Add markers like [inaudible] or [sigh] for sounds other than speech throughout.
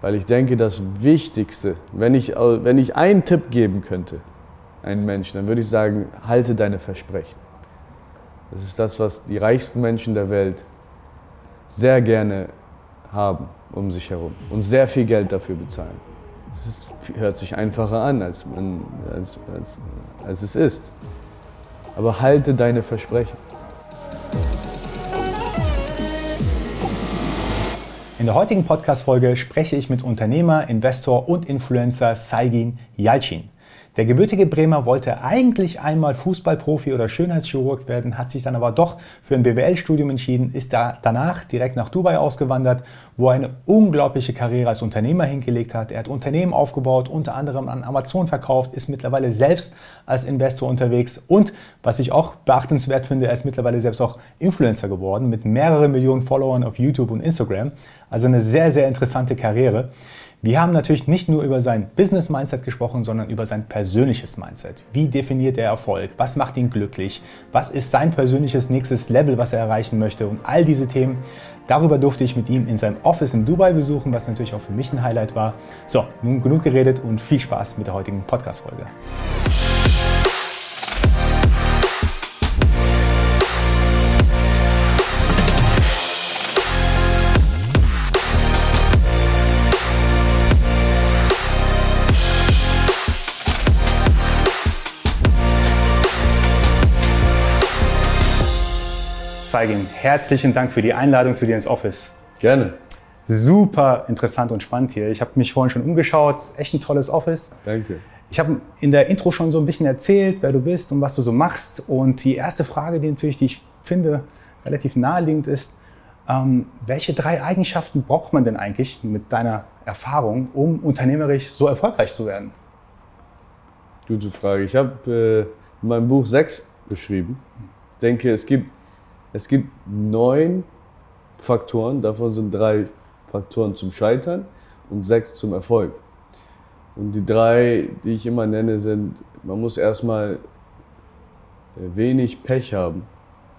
Weil ich denke, das Wichtigste, wenn ich, wenn ich einen Tipp geben könnte, einen Menschen, dann würde ich sagen, halte deine Versprechen. Das ist das, was die reichsten Menschen der Welt sehr gerne haben um sich herum und sehr viel Geld dafür bezahlen. Es hört sich einfacher an, als, man, als, als, als es ist. Aber halte deine Versprechen. In der heutigen Podcast-Folge spreche ich mit Unternehmer, Investor und Influencer Saigin Yalcin. Der gebürtige Bremer wollte eigentlich einmal Fußballprofi oder Schönheitschirurg werden, hat sich dann aber doch für ein BWL-Studium entschieden, ist da danach direkt nach Dubai ausgewandert, wo er eine unglaubliche Karriere als Unternehmer hingelegt hat. Er hat Unternehmen aufgebaut, unter anderem an Amazon verkauft, ist mittlerweile selbst als Investor unterwegs und, was ich auch beachtenswert finde, er ist mittlerweile selbst auch Influencer geworden mit mehreren Millionen Followern auf YouTube und Instagram. Also eine sehr, sehr interessante Karriere. Wir haben natürlich nicht nur über sein Business-Mindset gesprochen, sondern über sein persönliches Mindset. Wie definiert er Erfolg? Was macht ihn glücklich? Was ist sein persönliches nächstes Level, was er erreichen möchte? Und all diese Themen, darüber durfte ich mit ihm in seinem Office in Dubai besuchen, was natürlich auch für mich ein Highlight war. So, nun genug geredet und viel Spaß mit der heutigen Podcast-Folge. Feigin, herzlichen Dank für die Einladung zu dir ins Office. Gerne. Super interessant und spannend hier. Ich habe mich vorhin schon umgeschaut. Echt ein tolles Office. Danke. Ich habe in der Intro schon so ein bisschen erzählt, wer du bist und was du so machst. Und die erste Frage, die natürlich, die ich finde, relativ naheliegend ist, ähm, welche drei Eigenschaften braucht man denn eigentlich mit deiner Erfahrung, um unternehmerisch so erfolgreich zu werden? Gute Frage. Ich habe äh, in meinem Buch sechs beschrieben. Ich denke, es gibt es gibt neun Faktoren, davon sind drei Faktoren zum Scheitern und sechs zum Erfolg. Und die drei, die ich immer nenne, sind, man muss erstmal äh, wenig Pech haben.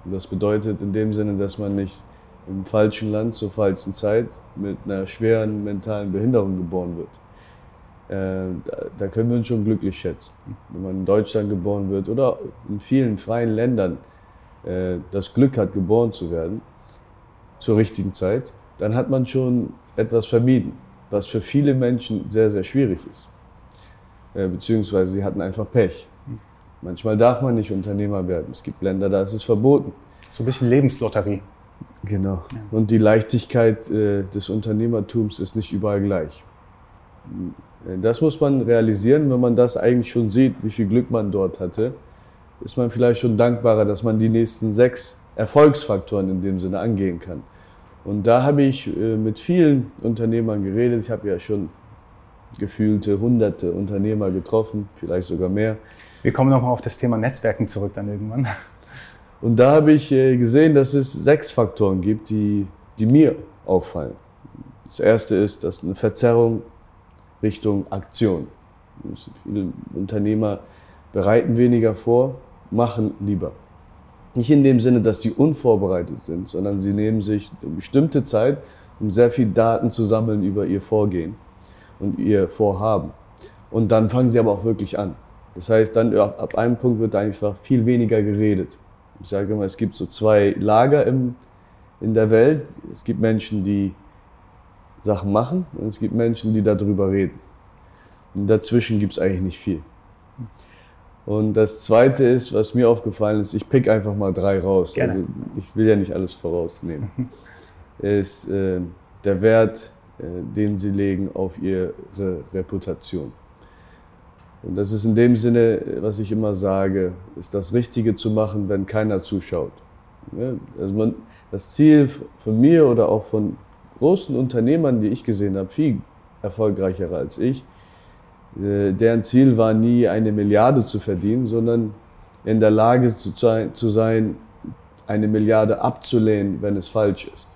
Und das bedeutet in dem Sinne, dass man nicht im falschen Land zur falschen Zeit mit einer schweren mentalen Behinderung geboren wird. Äh, da, können wir uns schon glücklich schätzen. Wenn man in Deutschland geboren wird oder in vielen freien Ländern, äh, das Glück hat, geboren zu werden, zur richtigen Zeit, dann hat man schon etwas vermieden, was für viele Menschen sehr, sehr schwierig ist. Äh, beziehungsweise sie hatten einfach Pech. Manchmal darf man nicht Unternehmer werden. Es gibt Länder, da ist es verboten. So ein bisschen Lebenslotterie. Genau. Und die Leichtigkeit äh, des Unternehmertums ist nicht überall gleich. Das muss man realisieren, wenn man das eigentlich schon sieht, wie viel Glück man dort hatte ist man vielleicht schon dankbarer, dass man die nächsten sechs Erfolgsfaktoren in dem Sinne angehen kann. Und da habe ich äh, mit vielen Unternehmern geredet. Ich habe ja schon gefühlte hunderte Unternehmer getroffen, vielleicht sogar mehr. Wir kommen nochmal auf das Thema Netzwerken zurück dann irgendwann. [laughs] Und da habe ich äh, gesehen, dass es sechs Faktoren gibt, die, die mir auffallen. Das erste ist, dass eine Verzerrung Richtung Aktion. Viele Unternehmer bereiten weniger vor, machen lieber. Nicht in dem Sinne, dass sie unvorbereitet sind, sondern sie nehmen sich eine bestimmte Zeit, um sehr viel Daten zu sammeln über ihr Vorgehen und ihr Vorhaben. Und dann fangen sie aber auch wirklich an. Das heißt, dann ab einem Punkt wird einfach viel weniger geredet. Ich sage immer, es gibt so zwei Lager im, in der Welt. Es gibt Menschen, die Sachen machen und es gibt Menschen, die darüber reden. Und dazwischen gibt es eigentlich nicht viel. Und das Zweite ist, was mir aufgefallen ist, ich pick einfach mal drei raus. Gerne. Also ich will ja nicht alles vorausnehmen. [laughs] ist äh, der Wert, äh, den sie legen auf ihre Reputation. Und das ist in dem Sinne, was ich immer sage, ist das Richtige zu machen, wenn keiner zuschaut. Ja, also man, das Ziel von mir oder auch von großen Unternehmern, die ich gesehen habe, viel erfolgreicher als ich, deren Ziel war nie eine Milliarde zu verdienen, sondern in der Lage zu sein, eine Milliarde abzulehnen, wenn es falsch ist.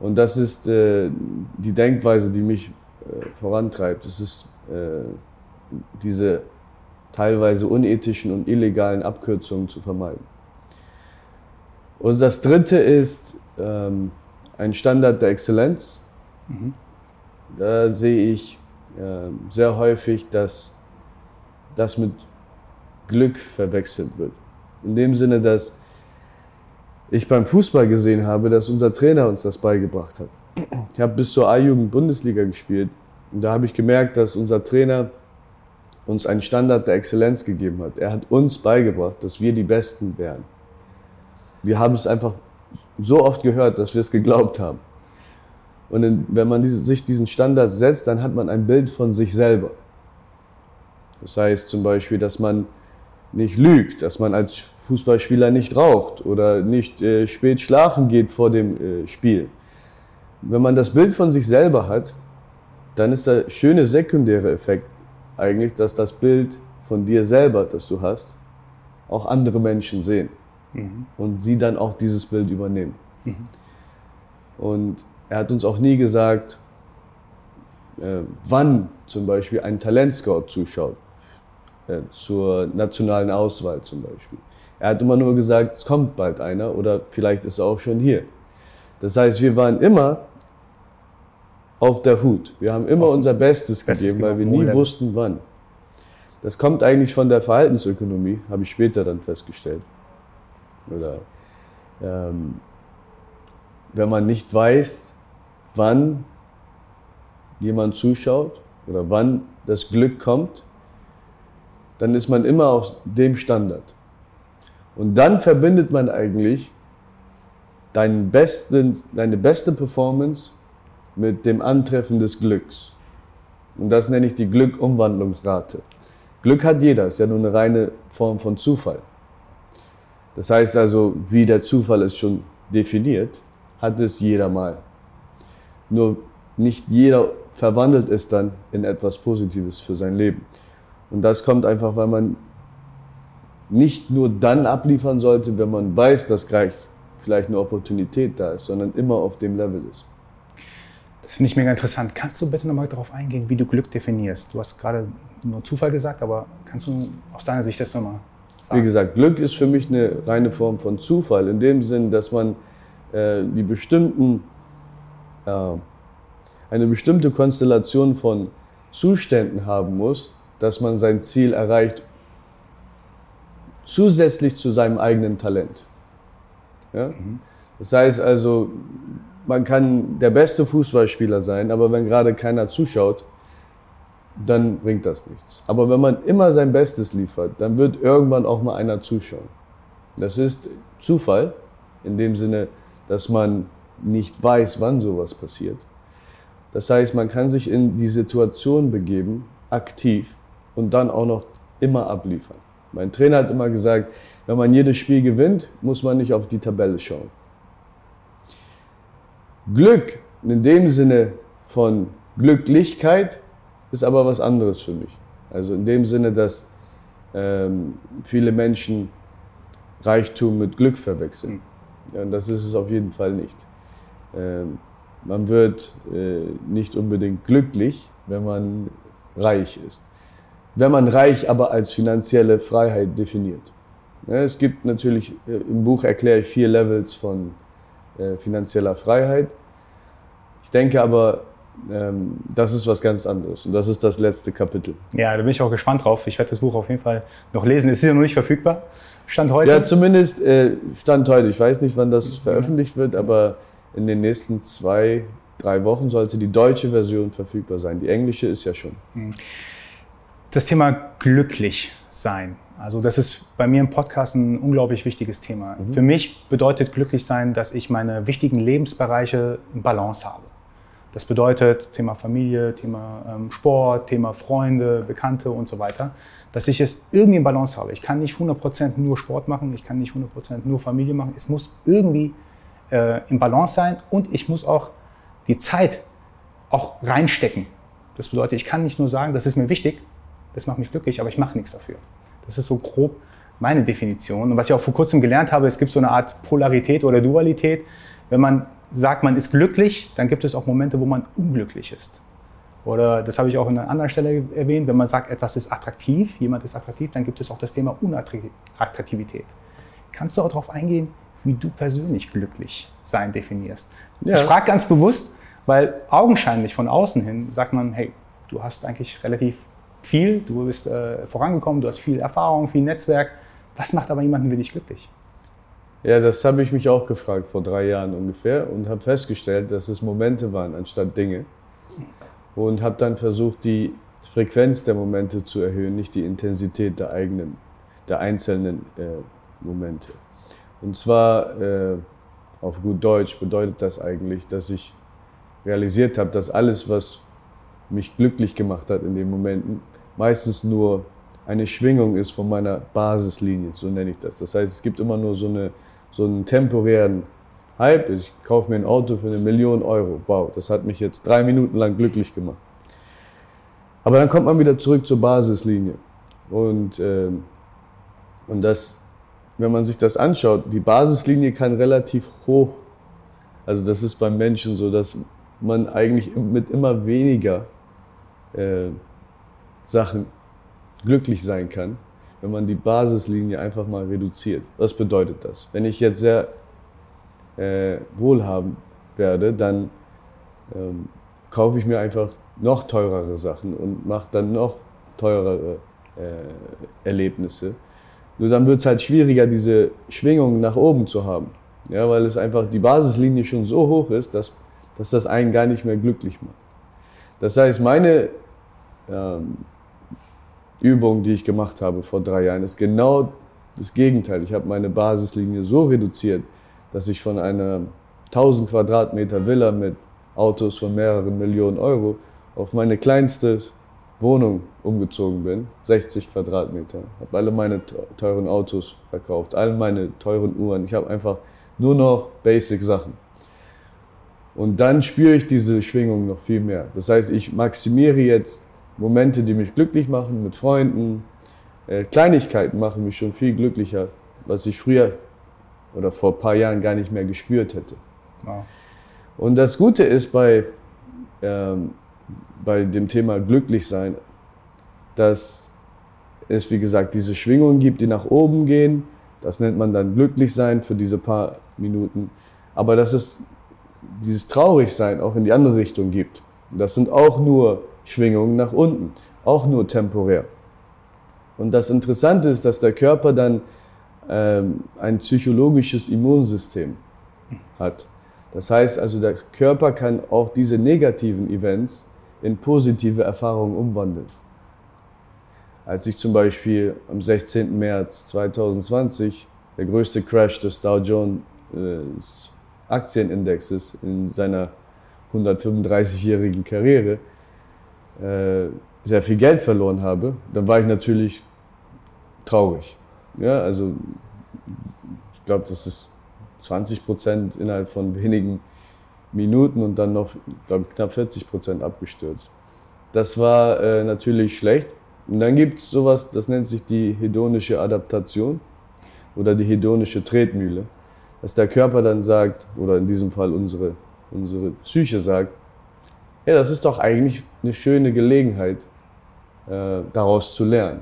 Und das ist äh, die Denkweise, die mich äh, vorantreibt. Es ist äh, diese teilweise unethischen und illegalen Abkürzungen zu vermeiden. Und das Dritte ist ähm, ein Standard der Exzellenz. Mhm. da sehe ich äh, sehr häufig, dass das mit Glück verwechselt wird. In dem Sinne, dass ich beim Fußball gesehen habe, dass unser Trainer uns das beigebracht hat. Ich habe bis zur A-Jugend Bundesliga gespielt und da habe ich gemerkt, dass unser Trainer uns einen Standard der Exzellenz gegeben hat. Er hat uns beigebracht, dass wir die Besten wären. Wir haben es einfach so oft gehört, dass wir es geglaubt haben. Und in, wenn man diese, sich diesen Standard setzt, dann hat man ein Bild von sich selber. Das heißt zum Beispiel, dass man nicht lügt, dass man als Fußballspieler nicht raucht oder nicht äh, spät schlafen geht vor dem äh, Spiel. Wenn man das Bild von sich selber hat, dann ist der schöne sekundäre Effekt eigentlich, dass das Bild von dir selber, das du hast, auch andere Menschen sehen mhm. und sie dann auch dieses Bild übernehmen. Mhm. Und er hat uns auch nie gesagt, äh, wann zum Beispiel ein Talentscout zuschaut, äh, zur nationalen Auswahl zum Beispiel. Er hat immer nur gesagt, es kommt bald einer oder vielleicht ist er auch schon hier. Das heißt, wir waren immer auf der Hut. Wir haben immer auf unser Bestes, Bestes gegeben, weil wir nie wussten, wann. Das kommt eigentlich von der Verhaltensökonomie, habe ich später dann festgestellt. Oder ähm, wenn man nicht weiß, wann jemand zuschaut oder wann das Glück kommt, dann ist man immer auf dem Standard. Und dann verbindet man eigentlich deinen besten, deine beste Performance mit dem Antreffen des Glücks. Und das nenne ich die Glückumwandlungsrate. Glück hat jeder, ist ja nur eine reine Form von Zufall. Das heißt also, wie der Zufall es schon definiert, hat es jeder mal. Nur nicht jeder verwandelt es dann in etwas Positives für sein Leben. Und das kommt einfach, weil man nicht nur dann abliefern sollte, wenn man weiß, dass gleich vielleicht eine Opportunität da ist, sondern immer auf dem Level ist. Das finde ich mega interessant. Kannst du bitte nochmal darauf eingehen, wie du Glück definierst? Du hast gerade nur Zufall gesagt, aber kannst du aus deiner Sicht das nochmal sagen? Wie gesagt, Glück ist für mich eine reine Form von Zufall, in dem Sinn, dass man äh, die bestimmten, eine bestimmte Konstellation von Zuständen haben muss, dass man sein Ziel erreicht, zusätzlich zu seinem eigenen Talent. Ja? Mhm. Das heißt also, man kann der beste Fußballspieler sein, aber wenn gerade keiner zuschaut, dann bringt das nichts. Aber wenn man immer sein Bestes liefert, dann wird irgendwann auch mal einer zuschauen. Das ist Zufall, in dem Sinne, dass man nicht weiß, wann sowas passiert. Das heißt, man kann sich in die Situation begeben, aktiv, und dann auch noch immer abliefern. Mein Trainer hat immer gesagt, wenn man jedes Spiel gewinnt, muss man nicht auf die Tabelle schauen. Glück in dem Sinne von Glücklichkeit ist aber was anderes für mich. Also in dem Sinne, dass ähm, viele Menschen Reichtum mit Glück verwechseln. Ja, und das ist es auf jeden Fall nicht. Ähm, man wird äh, nicht unbedingt glücklich, wenn man reich ist. Wenn man reich aber als finanzielle Freiheit definiert. Es gibt natürlich, äh, im Buch erkläre ich vier Levels von äh, finanzieller Freiheit. Ich denke aber, ähm, das ist was ganz anderes und das ist das letzte Kapitel. Ja, da bin ich auch gespannt drauf. Ich werde das Buch auf jeden Fall noch lesen. Es ist ja noch nicht verfügbar. Stand heute? Ja, zumindest Stand heute. Ich weiß nicht, wann das mhm. veröffentlicht wird, aber in den nächsten zwei, drei Wochen sollte die deutsche Version verfügbar sein. Die englische ist ja schon. Mhm. Das Thema glücklich sein. Also das ist bei mir im Podcast ein unglaublich wichtiges Thema. Mhm. Für mich bedeutet glücklich sein, dass ich meine wichtigen Lebensbereiche in Balance habe. Das bedeutet Thema Familie, Thema ähm, Sport, Thema Freunde, Bekannte und so weiter, dass ich es irgendwie in Balance habe. Ich kann nicht 100% nur Sport machen, ich kann nicht 100% nur Familie machen. Es muss irgendwie äh, in Balance sein und ich muss auch die Zeit auch reinstecken. Das bedeutet, ich kann nicht nur sagen, das ist mir wichtig, das macht mich glücklich, aber ich mache nichts dafür. Das ist so grob meine Definition. Und was ich auch vor kurzem gelernt habe, es gibt so eine Art Polarität oder Dualität. Wenn man sagt, man ist glücklich, dann gibt es auch Momente, wo man unglücklich ist. Oder das habe ich auch an einer anderen Stelle erwähnt, wenn man sagt, etwas ist attraktiv, jemand ist attraktiv, dann gibt es auch das Thema Unattraktivität. Kannst du auch darauf eingehen, wie du persönlich glücklich sein definierst? Ja. Ich frage ganz bewusst, Weil augenscheinlich von außen hin sagt man, hey, du hast eigentlich relativ viel, du bist äh, vorangekommen, du hast viel Erfahrung, viel Netzwerk. Was macht aber jemanden wie dich glücklich? Ja, das habe ich mich auch gefragt vor drei Jahren ungefähr und habe festgestellt, dass es Momente waren anstatt Dinge. Und habe dann versucht, die Frequenz der Momente zu erhöhen, nicht die Intensität der eigenen, der einzelnen äh, Momente. Und zwar äh, auf gut Deutsch bedeutet das eigentlich, dass ich realisiert habe, dass alles, was mich glücklich gemacht hat in den Momenten, meistens nur eine Schwingung ist von meiner Basislinie, so nenne ich das. Das heißt, es gibt immer nur so, eine, so einen temporären Hype. Ich kaufe mir ein Auto für eine Million Euro. Wow, das hat mich jetzt drei Minuten lang glücklich gemacht. Aber dann kommt man wieder zurück zur Basislinie. Und, ähm, und das, wenn man sich das anschaut, die Basislinie kann relativ hoch, also das ist beim Menschen so, dass man eigentlich mit immer weniger äh, Sachen glücklich sein kann, wenn man die Basislinie einfach mal reduziert. Was bedeutet das? Wenn ich jetzt sehr äh, wohlhabend werde, dann ähm, kaufe ich mir einfach noch teurere Sachen und mache dann noch teurere äh, Erlebnisse. Nur dann wird es halt schwieriger, diese Schwingung nach oben zu haben. Ja, weil es einfach die Basislinie schon so hoch ist, dass, dass das einen gar nicht mehr glücklich macht. Das heißt, meine ähm, Übung, die ich gemacht habe vor drei Jahren, ist genau das Gegenteil. Ich habe meine Basislinie so reduziert, dass ich von einer 1000 Quadratmeter Villa mit Autos von mehreren Millionen Euro auf meine kleinste Wohnung umgezogen bin, 60 Quadratmeter. Habe alle meine teuren Autos verkauft, all meine teuren Uhren. Ich habe einfach nur noch Basic Sachen. Und dann spüre ich diese Schwingung noch viel mehr. Das heißt, ich maximiere jetzt Momente, die mich glücklich machen, mit Freunden. Äh, Kleinigkeiten machen mich schon viel glücklicher, was ich früher oder vor ein paar Jahren gar nicht mehr gespürt hätte. Wow. Und das Gute ist bei, ähm, bei dem Thema glücklich sein, dass es, wie gesagt, diese Schwingungen gibt, die nach oben gehen. Das nennt man dann glücklich sein für diese paar Minuten. Aber dass es dieses Traurigsein auch in die andere Richtung gibt. Das sind auch nur Schwingungen nach unten, auch nur temporär. Und das Interessante ist, dass der Körper dann ähm, ein psychologisches Immunsystem hat. Das heißt also, der Körper kann auch diese negativen Events in positive Erfahrungen umwandeln. Als ich zum Beispiel am 16. März 2020 der größte Crash des Dow Jones äh, Aktienindexes in seiner 135-jährigen Karriere äh, sehr viel Geld verloren habe, dann war ich natürlich traurig. Ja, also ich glaube, das ist 20 Prozent innerhalb von wenigen Minuten und dann noch, glaube ich, knapp 40 Prozent abgestürzt. Das war äh, natürlich schlecht. Und dann gibt es sowas, das nennt sich die hedonische Adaptation oder die hedonische Tretmühle, dass der Körper dann sagt, oder in diesem Fall unsere, unsere Psyche sagt, ja, das ist doch eigentlich eine schöne Gelegenheit, äh, daraus zu lernen.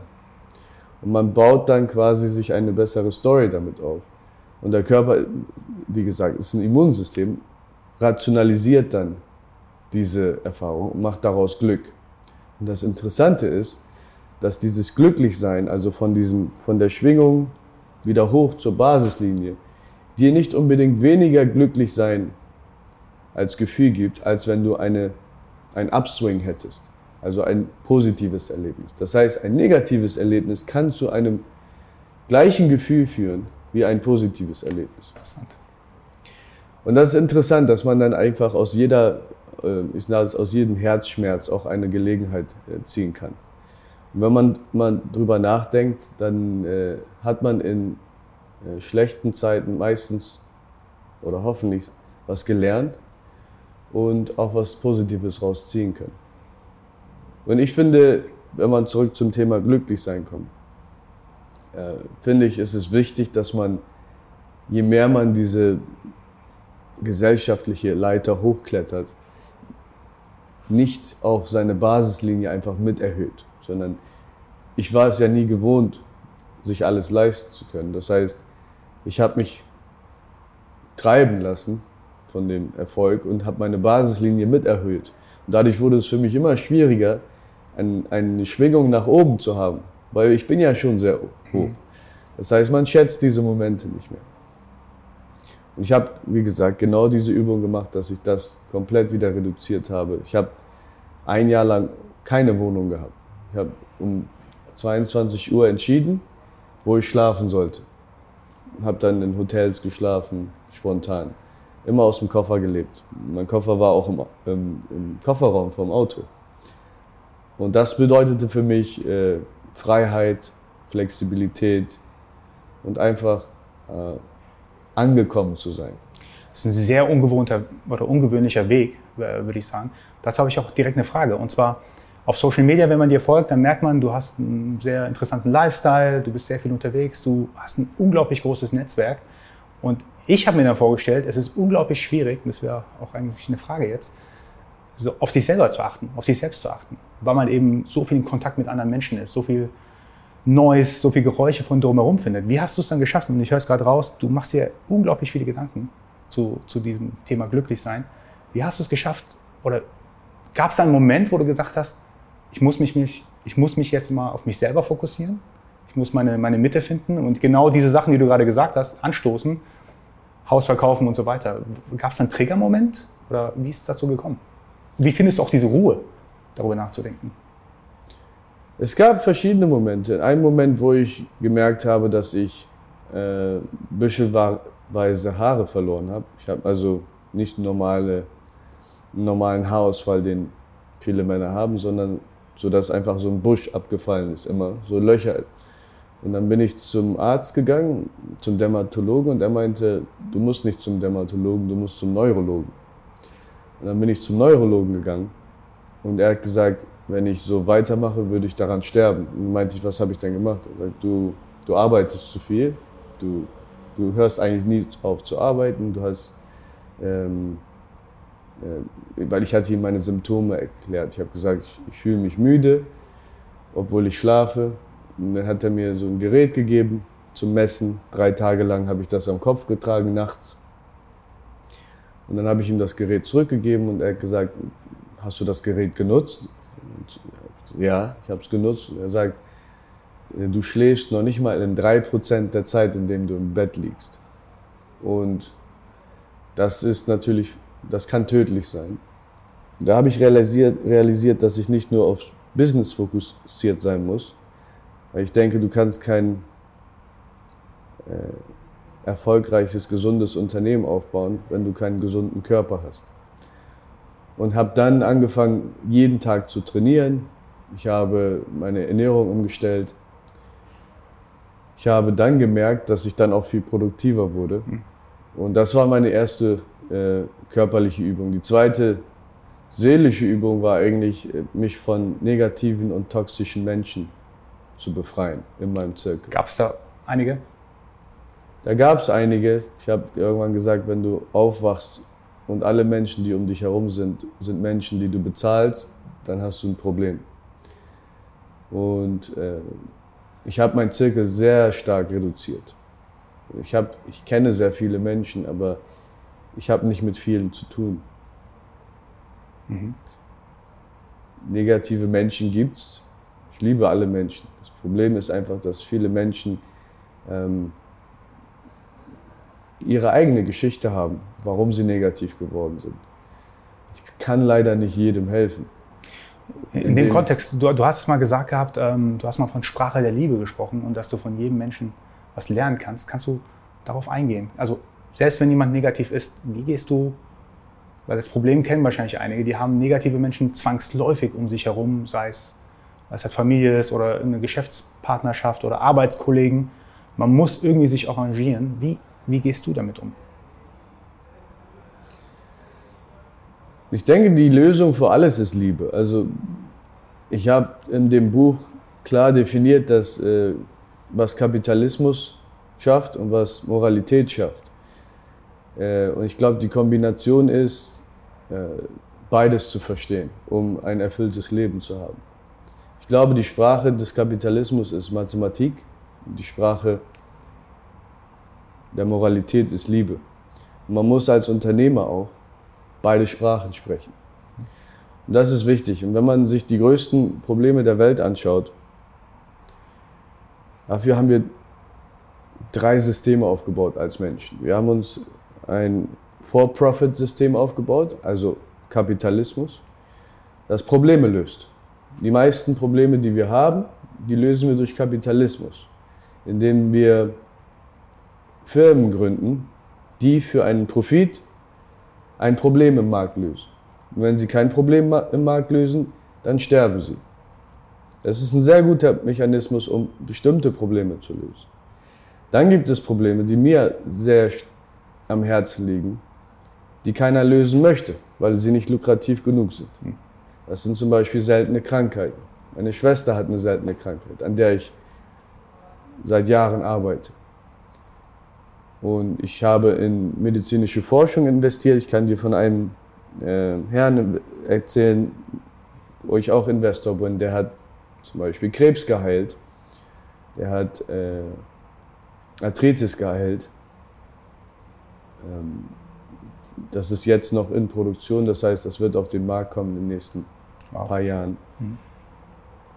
Und man baut dann quasi sich eine bessere Story damit auf. Und der Körper, wie gesagt, ist ein Immunsystem, rationalisiert dann diese Erfahrung und macht daraus Glück. Und das Interessante ist, dass dieses Glücklichsein, also von, diesem, von der Schwingung wieder hoch zur Basislinie, dir nicht unbedingt weniger glücklich sein als Gefühl gibt, als wenn du eine ein Upswing hättest, also ein positives Erlebnis. Das heißt, ein negatives Erlebnis kann zu einem gleichen Gefühl führen wie ein positives Erlebnis. Interessant. Und das ist interessant, dass man dann einfach aus jeder, äh, ich sage es, aus jedem Herzschmerz auch eine Gelegenheit äh, ziehen kann. Und wenn man, man drüber nachdenkt, dann äh, hat man in schlechten Zeiten meistens oder hoffentlich was gelernt und auch was Positives rausziehen können. Und ich finde, wenn man zurück zum Thema Glücklichsein kommt, finde ich, ist es wichtig, dass man, je mehr man diese gesellschaftliche Leiter hochklettert, nicht auch seine Basislinie einfach mit erhöht, sondern ich war es ja nie gewohnt, sich alles leisten zu können. Das heißt, ich habe mich treiben lassen von dem Erfolg und habe meine Basislinie mit erhöht. Und dadurch wurde es für mich immer schwieriger, ein, eine Schwingung nach oben zu haben, weil ich bin ja schon sehr hoch. Das heißt, man schätzt diese Momente nicht mehr. Ich habe, wie gesagt, genau diese Übung gemacht, dass ich das komplett wieder reduziert habe. Ich habe ein Jahr lang keine Wohnung gehabt. Ich habe um 22 Uhr entschieden, wo ich schlafen sollte. Habe dann in Hotels geschlafen, spontan. Immer aus dem Koffer gelebt. Mein Koffer war auch im, im, im Kofferraum vom Auto. Und das bedeutete für mich äh, Freiheit, Flexibilität und einfach äh, angekommen zu sein. Das ist ein sehr ungewohnter oder ungewöhnlicher Weg, würde ich sagen. Dazu habe ich auch direkt eine Frage. Und zwar auf Social Media, wenn man dir folgt, dann merkt man, du hast einen sehr interessanten Lifestyle, du bist sehr viel unterwegs, du hast ein unglaublich großes Netzwerk. Und ich habe mir dann vorgestellt, es ist unglaublich schwierig, das wäre auch eigentlich eine Frage jetzt, so auf sich selber zu achten, auf sich selbst zu achten, weil man eben so viel in Kontakt mit anderen Menschen ist, so viel Neues, so viel Geräusche von drumherum findet. Wie hast du es dann geschafft? Und ich höre es gerade raus, du machst dir unglaublich viele Gedanken zu, zu diesem Thema glücklich sein. Wie hast du es geschafft? Oder gab es einen Moment, wo du gesagt hast, ich muss mich, mich, ich muss mich jetzt mal auf mich selber fokussieren? Ich muss meine, meine Mitte finden und genau diese Sachen, die du gerade gesagt hast, anstoßen, Haus verkaufen und so weiter. Gab es einen Triggermoment oder wie ist das so gekommen? Wie findest du auch diese Ruhe, darüber nachzudenken? Es gab verschiedene Momente. Ein Moment, wo ich gemerkt habe, dass ich äh, büschelweise Haare verloren habe. Ich habe also nicht normale, einen normalen Haarausfall, den viele Männer haben, sondern so, dass einfach so ein Busch abgefallen ist, immer so Löcher. Und dann bin ich zum Arzt gegangen, zum Dermatologen, und er meinte, du musst nicht zum Dermatologen, du musst zum Neurologen. Und dann bin ich zum Neurologen gegangen und er hat gesagt, wenn ich so weitermache, würde ich daran sterben. Und meinte ich, was habe ich denn gemacht? Er sagt, du, du arbeitest zu viel, du, du hörst eigentlich nie auf zu arbeiten, du hast, ähm, äh, weil ich hatte ihm meine Symptome erklärt. Ich habe gesagt, ich, ich fühle mich müde, obwohl ich schlafe. Und dann hat er mir so ein Gerät gegeben zum Messen. Drei Tage lang habe ich das am Kopf getragen, nachts. Und dann habe ich ihm das Gerät zurückgegeben und er hat gesagt, hast du das Gerät genutzt? Ja, ich habe es genutzt. Und er sagt, du schläfst noch nicht mal in drei Prozent der Zeit, in dem du im Bett liegst. Und das ist natürlich, das kann tödlich sein. Da habe ich realisiert, realisiert, dass ich nicht nur aufs Business fokussiert sein muss, weil ich denke, du kannst kein äh, erfolgreiches, gesundes Unternehmen aufbauen, wenn du keinen gesunden Körper hast und habe dann angefangen, jeden Tag zu trainieren. Ich habe meine Ernährung umgestellt. Ich habe dann gemerkt, dass ich dann auch viel produktiver wurde. Hm. Und das war meine erste äh, körperliche Übung. Die zweite seelische Übung war eigentlich, äh, mich von negativen und toxischen Menschen zu befreien in meinem Zirkel. Gab es da einige? Da gab es einige. Ich habe irgendwann gesagt, wenn du aufwachst und alle Menschen, die um dich herum sind, sind Menschen, die du bezahlst, dann hast du ein Problem. Und äh, ich habe meinen Zirkel sehr stark reduziert. Ich, hab, ich kenne sehr viele Menschen, aber ich habe nicht mit vielen zu tun. Mhm. Negative Menschen gibt es. Ich liebe alle Menschen. Das Problem ist einfach, dass viele Menschen ähm, ihre eigene Geschichte haben, warum sie negativ geworden sind. Ich kann leider nicht jedem helfen. In, in dem Kontext, du, du, hast es mal gesagt gehabt, ähm, du hast mal von Sprache der Liebe gesprochen und dass du von jedem Menschen was lernen kannst. Kannst du darauf eingehen? Also selbst wenn jemand negativ ist, wie gehst du, weil das Problem kennen wahrscheinlich einige, die haben negative Menschen zwangsläufig um sich herum, sei es, weil es halt Familie ist oder eine Geschäftspartnerschaft oder Arbeitskollegen. Man muss irgendwie sich arrangieren. Wie wie gehst du damit um? Ich denke, die Lösung für alles ist Liebe. Also ich habe in dem Buch klar definiert, dass äh, was Kapitalismus schafft und was Moralität schafft. Äh, und ich glaube, die Kombination ist, äh, beides zu verstehen, um ein erfülltes Leben zu haben. Ich glaube, die Sprache des Kapitalismus ist Mathematik. Die Sprache der Moralität ist Liebe. man muss als Unternehmer auch beide Sprachen sprechen. Und das ist wichtig. Und wenn man sich die größten Probleme der Welt anschaut, dafür haben wir drei Systeme aufgebaut als Menschen. Wir haben uns ein For-Profit-System aufgebaut, also Kapitalismus, das Probleme löst. Die meisten Probleme, die wir haben, die lösen wir durch Kapitalismus, indem wir Firmen gründen, die für einen Profit ein Problem im Markt lösen. Und wenn sie kein Problem im Markt lösen, dann sterben sie. Das ist ein sehr guter Mechanismus, um bestimmte Probleme zu lösen. Dann gibt es Probleme, die mir sehr am Herzen liegen, die keiner lösen möchte, weil sie nicht lukrativ genug sind. Das sind zum Beispiel seltene Krankheiten. Meine Schwester hat eine seltene Krankheit, an der ich seit Jahren arbeite. Und ich habe in medizinische Forschung investiert. Ich kann dir von einem äh, Herrn erzählen, wo ich auch Investor bin. Der hat zum Beispiel Krebs geheilt. Der hat äh, Arthritis geheilt. Ähm, das ist jetzt noch in Produktion, das heißt, das wird auf den Markt kommen in den nächsten wow. paar Jahren. Mhm.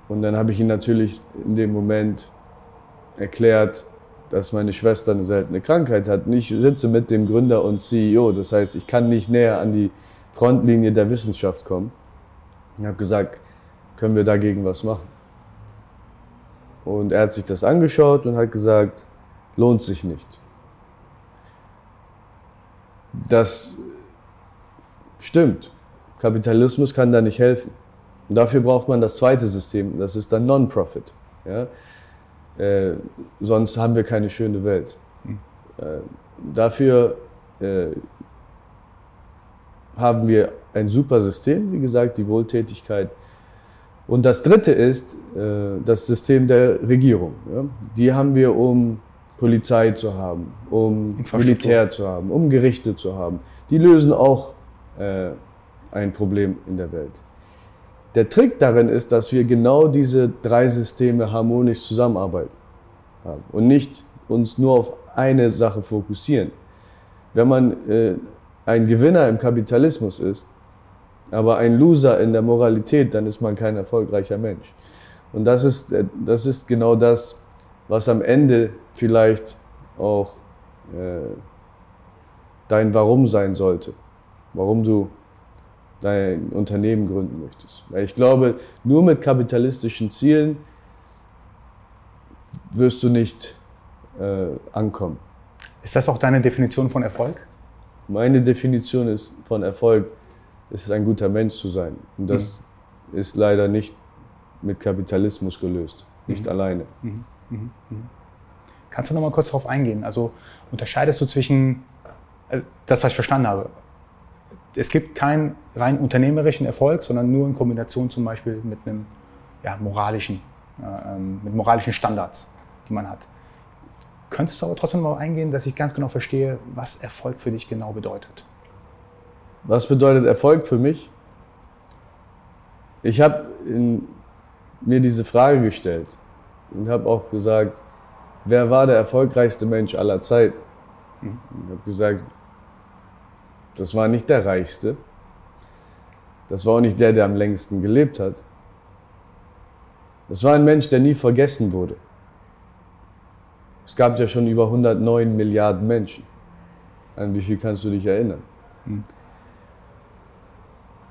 Und dann habe ich ihm natürlich in dem Moment erklärt, dass meine Schwester eine seltene Krankheit hat. Und ich sitze mit dem Gründer und CEO, das heißt, ich kann nicht näher an die Frontlinie der Wissenschaft kommen. Ich habe gesagt, können wir dagegen was machen? Und er hat sich das angeschaut und hat gesagt, lohnt sich nicht. Das stimmt. Kapitalismus kann da nicht helfen. Und dafür braucht man das zweite System, das ist dann Non-Profit. Ja? Äh, sonst haben wir keine schöne Welt. Hm. Äh, dafür äh, haben wir ein super System, wie gesagt, die Wohltätigkeit. Und das dritte ist äh, das System der Regierung. Ja? Die haben wir, um Polizei zu haben, um Militär zu haben, um Gerichte zu haben. Die lösen auch äh, ein Problem in der Welt. Der Trick darin ist, dass wir genau diese drei Systeme harmonisch zusammenarbeiten haben und nicht uns nur auf eine Sache fokussieren. Wenn man äh, ein Gewinner im Kapitalismus ist, aber ein Loser in der Moralität, dann ist man kein erfolgreicher Mensch. Und das ist, äh, das ist genau das, was am Ende vielleicht auch äh, dein Warum sein sollte. Warum du dein Unternehmen gründen möchtest. Weil ich glaube, nur mit kapitalistischen Zielen wirst du nicht äh, ankommen. Ist das auch deine Definition von Erfolg? Meine Definition ist von Erfolg, ist es ein guter Mensch zu sein. Und das mhm. ist leider nicht mit Kapitalismus gelöst, nicht mhm. alleine. Mhm. mhm. mhm. Kannst du noch mal kurz darauf eingehen? Also unterscheidest du zwischen, also das, was ich verstanden habe, es gibt keinen rein unternehmerischen Erfolg, sondern nur in Kombination zum Beispiel mit einem ja, moralischen, äh, ähm, mit moralischen Standards, die man hat. Könntest du aber trotzdem mal eingehen, dass ich ganz genau verstehe, was Erfolg für dich genau bedeutet? Was bedeutet Erfolg für mich? Ich habe mir diese Frage gestellt und habe auch gesagt, wer war der erfolgreichste Mensch aller Zeiten? Mhm. Ich habe gesagt, das war nicht der Reichste. Das war auch nicht der, der am längsten gelebt hat. Das war ein Mensch, der nie vergessen wurde. Es gab ja schon über 109 Milliarden Menschen. An wie viel kannst du dich erinnern? Hm.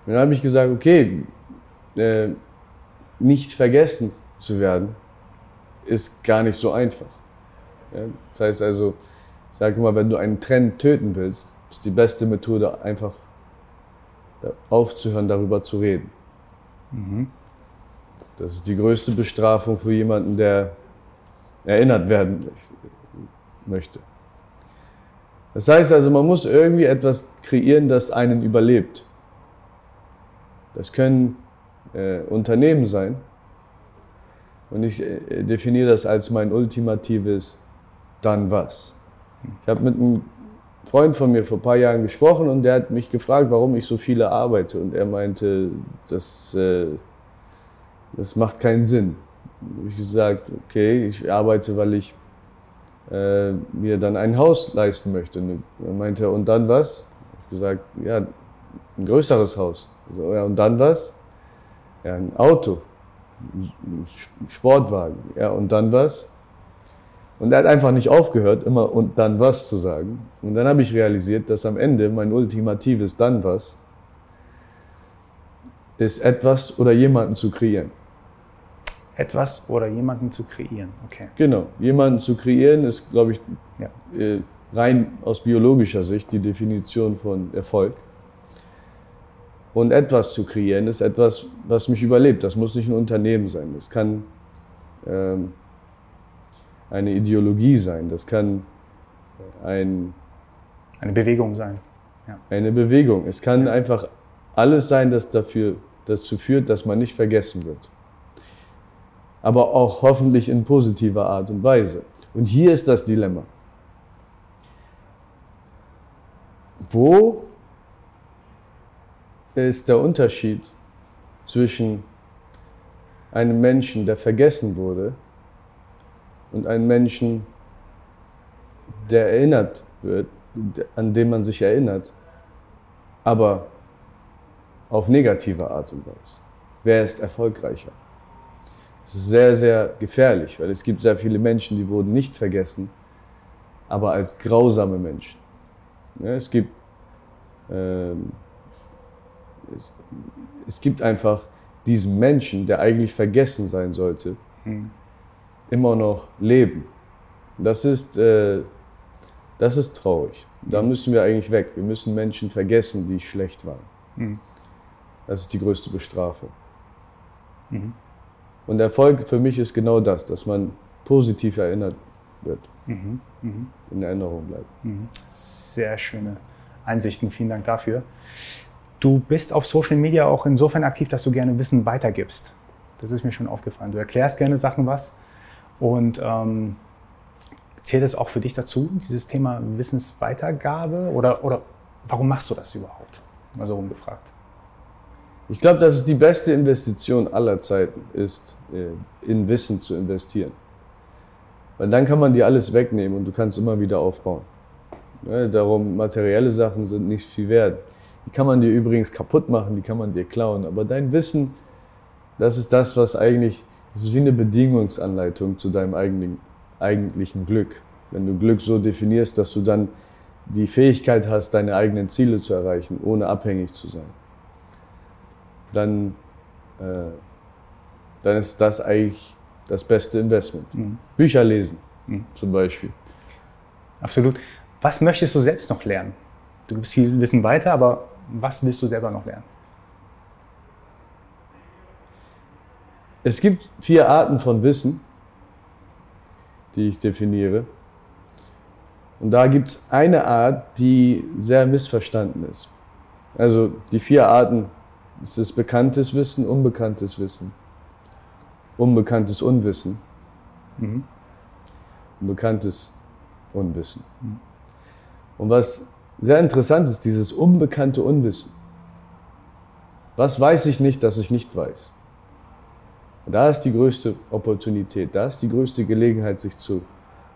Dann habe ich gesagt, okay, äh, nicht vergessen zu werden, ist gar nicht so einfach. Ja? Das heißt also, sage immer, wenn du einen Trend töten willst, ist die beste Methode einfach aufzuhören, darüber zu reden. Mhm. Das ist die größte Bestrafung für jemanden, der erinnert werden möchte. Das heißt also, man muss irgendwie etwas kreieren, das einen überlebt. Das können äh, Unternehmen sein. Und ich äh, definiere das als mein ultimatives Dann was. Ich habe mit einem Freund von mir vor ein paar Jahren gesprochen und der hat mich gefragt, warum ich so viele arbeite. Und er meinte, das, äh, das macht keinen Sinn. Da habe ich gesagt, okay, ich arbeite, weil ich äh, mir dann ein Haus leisten möchte. Und dann meinte er, und dann was? Ich gesagt, ja, ein größeres Haus. So, ja, und dann was? Ja, ein Auto, ein Sportwagen. Ja, und dann was? Und er hat einfach nicht aufgehört, immer und dann was zu sagen. Und dann habe ich realisiert, dass am Ende mein ultimatives dann was ist, etwas oder jemanden zu kreieren. Etwas oder jemanden zu kreieren, okay. Genau, jemanden zu kreieren ist, glaube ich, ja. Äh, rein aus biologischer Sicht die Definition von Erfolg. Und etwas zu kreieren ist etwas, was mich überlebt. Das muss nicht ein Unternehmen sein. Das kann ähm, eine Ideologie sein. Das kann ein, eine Bewegung sein. Ja. Eine Bewegung. Es kann ja. einfach alles sein, das dafür, dazu führt, dass man nicht vergessen wird. Aber auch hoffentlich in positiver Art und Weise. Und hier ist das Dilemma. Wo ist der Unterschied zwischen einem Menschen, der vergessen wurde, und einem Menschen, der erinnert wird, an den man sich erinnert, aber auf negative Art und Weise. Wer ist erfolgreicher? Das ist sehr, sehr gefährlich, weil es gibt sehr viele Menschen, die wurden nicht vergessen, aber als grausame Menschen. Ja, es gibt ähm, es, es gibt einfach diesen Menschen, der eigentlich vergessen sein sollte, mhm. Immer noch leben. Das ist, äh, das ist traurig. Da mhm. müssen wir eigentlich weg. Wir müssen Menschen vergessen, die schlecht waren. Mhm. Das ist die größte Bestrafung. Mhm. Und Erfolg für mich ist genau das, dass man positiv erinnert wird. Mhm. Mhm. In Erinnerung bleibt. Sehr schöne Einsichten. Vielen Dank dafür. Du bist auf Social Media auch insofern aktiv, dass du gerne Wissen weitergibst. Das ist mir schon aufgefallen. Du erklärst gerne Sachen was und ähm, zählt es auch für dich dazu, dieses Thema Wissensweitergabe? Oder, oder warum machst du das überhaupt? Mal so rumgefragt. Ich glaube, dass es die beste Investition aller Zeiten ist, äh, in Wissen zu investieren. Weil dann kann man dir alles wegnehmen und du kannst immer wieder aufbauen. darum, materielle Sachen sind nicht viel wert. Die kann man dir übrigens kaputt machen, die kann man dir klauen. Aber dein Wissen, das ist das, was eigentlich, das ist wie eine Bedingungsanleitung zu deinem eigenen, eigentlichen Glück. Wenn du Glück so definierst, dass du dann die Fähigkeit hast, deine eigenen Ziele zu erreichen, ohne abhängig zu sein, dann, äh, dann ist das eigentlich das beste Investment. Mhm. Bücher lesen mhm. zum Beispiel. Absolut. Was möchtest du selbst noch lernen? Du gibst viel Wissen weiter, aber was willst du selber noch lernen? Es gibt vier Arten von Wissen, die ich definiere. Und da gibt es eine Art, die sehr missverstanden ist. Also die vier Arten, es ist bekanntes Wissen, unbekanntes Wissen, unbekanntes Unwissen, mhm. unbekanntes Unwissen. Mhm. Und was sehr interessant ist dieses unbekannte Unwissen. Was weiß ich nicht, dass ich nicht weiß? Da ist die größte Opportunität, da ist die größte Gelegenheit, sich zu,